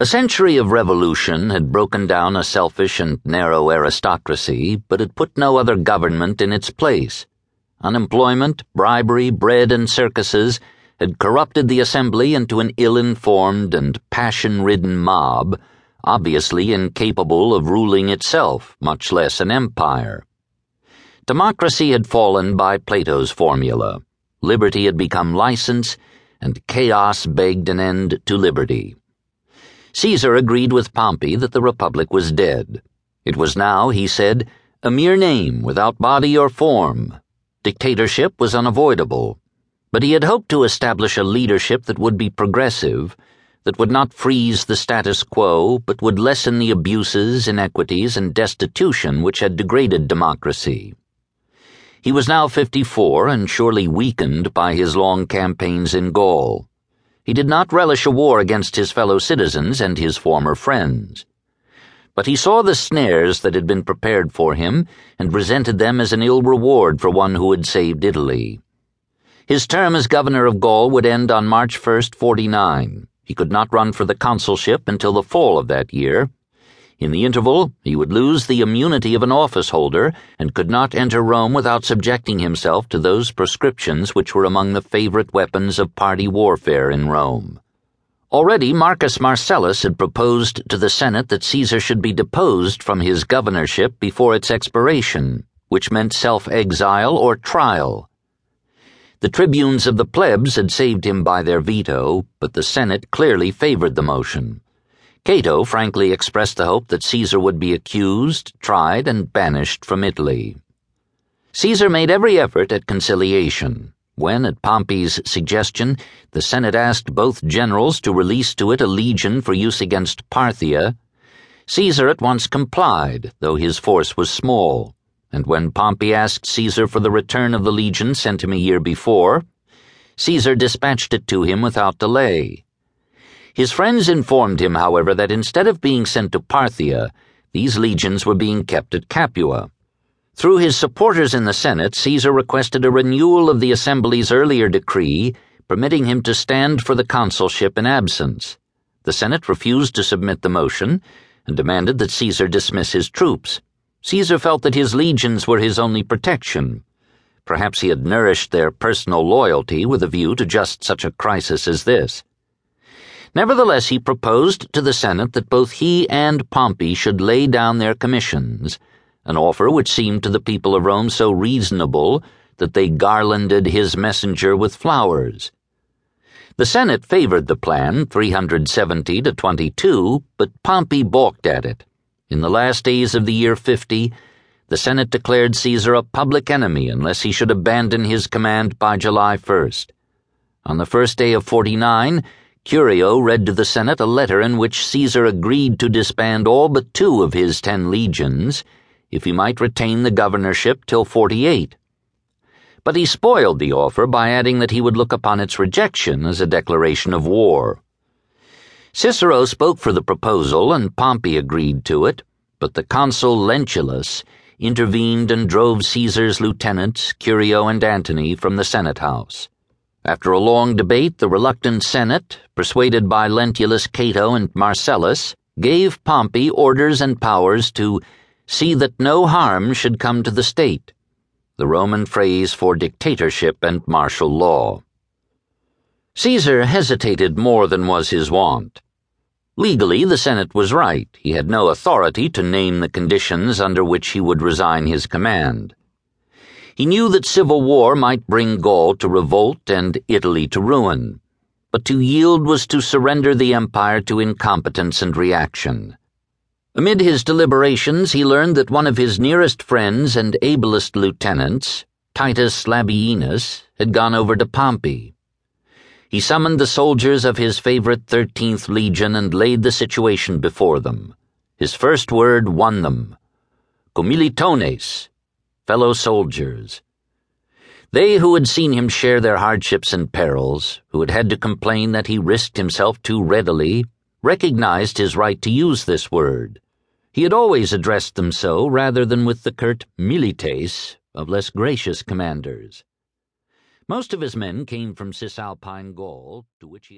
A century of revolution had broken down a selfish and narrow aristocracy, but had put no other government in its place. Unemployment, bribery, bread, and circuses had corrupted the assembly into an ill informed and passion ridden mob, obviously incapable of ruling itself, much less an empire. Democracy had fallen by Plato's formula. Liberty had become license, and chaos begged an end to liberty. Caesar agreed with Pompey that the Republic was dead. It was now, he said, a mere name without body or form. Dictatorship was unavoidable. But he had hoped to establish a leadership that would be progressive, that would not freeze the status quo, but would lessen the abuses, inequities, and destitution which had degraded democracy. He was now 54 and surely weakened by his long campaigns in Gaul. He did not relish a war against his fellow citizens and his former friends. But he saw the snares that had been prepared for him and resented them as an ill reward for one who had saved Italy. His term as governor of Gaul would end on March 1st, 49. He could not run for the consulship until the fall of that year. In the interval, he would lose the immunity of an office holder and could not enter Rome without subjecting himself to those proscriptions which were among the favorite weapons of party warfare in Rome. Already Marcus Marcellus had proposed to the Senate that Caesar should be deposed from his governorship before its expiration, which meant self exile or trial. The tribunes of the plebs had saved him by their veto, but the Senate clearly favored the motion. Cato frankly expressed the hope that Caesar would be accused, tried, and banished from Italy. Caesar made every effort at conciliation. When, at Pompey's suggestion, the Senate asked both generals to release to it a legion for use against Parthia, Caesar at once complied, though his force was small. And when Pompey asked Caesar for the return of the legion sent him a year before, Caesar dispatched it to him without delay. His friends informed him, however, that instead of being sent to Parthia, these legions were being kept at Capua. Through his supporters in the Senate, Caesar requested a renewal of the Assembly's earlier decree permitting him to stand for the consulship in absence. The Senate refused to submit the motion and demanded that Caesar dismiss his troops. Caesar felt that his legions were his only protection. Perhaps he had nourished their personal loyalty with a view to just such a crisis as this. Nevertheless, he proposed to the Senate that both he and Pompey should lay down their commissions, an offer which seemed to the people of Rome so reasonable that they garlanded his messenger with flowers. The Senate favored the plan, 370 to 22, but Pompey balked at it. In the last days of the year 50, the Senate declared Caesar a public enemy unless he should abandon his command by July 1st. On the first day of 49, Curio read to the Senate a letter in which Caesar agreed to disband all but two of his ten legions if he might retain the governorship till 48. But he spoiled the offer by adding that he would look upon its rejection as a declaration of war. Cicero spoke for the proposal, and Pompey agreed to it, but the consul Lentulus intervened and drove Caesar's lieutenants, Curio and Antony, from the Senate House. After a long debate, the reluctant Senate, persuaded by Lentulus, Cato, and Marcellus, gave Pompey orders and powers to see that no harm should come to the state, the Roman phrase for dictatorship and martial law. Caesar hesitated more than was his wont. Legally, the Senate was right. He had no authority to name the conditions under which he would resign his command. He knew that civil war might bring Gaul to revolt and Italy to ruin, but to yield was to surrender the empire to incompetence and reaction. Amid his deliberations, he learned that one of his nearest friends and ablest lieutenants, Titus Labienus, had gone over to Pompey. He summoned the soldiers of his favorite 13th Legion and laid the situation before them. His first word won them. Commilitones, fellow soldiers. They who had seen him share their hardships and perils, who had had to complain that he risked himself too readily, recognized his right to use this word. He had always addressed them so rather than with the curt milites of less gracious commanders. Most of his men came from Cisalpine Gaul, to which he had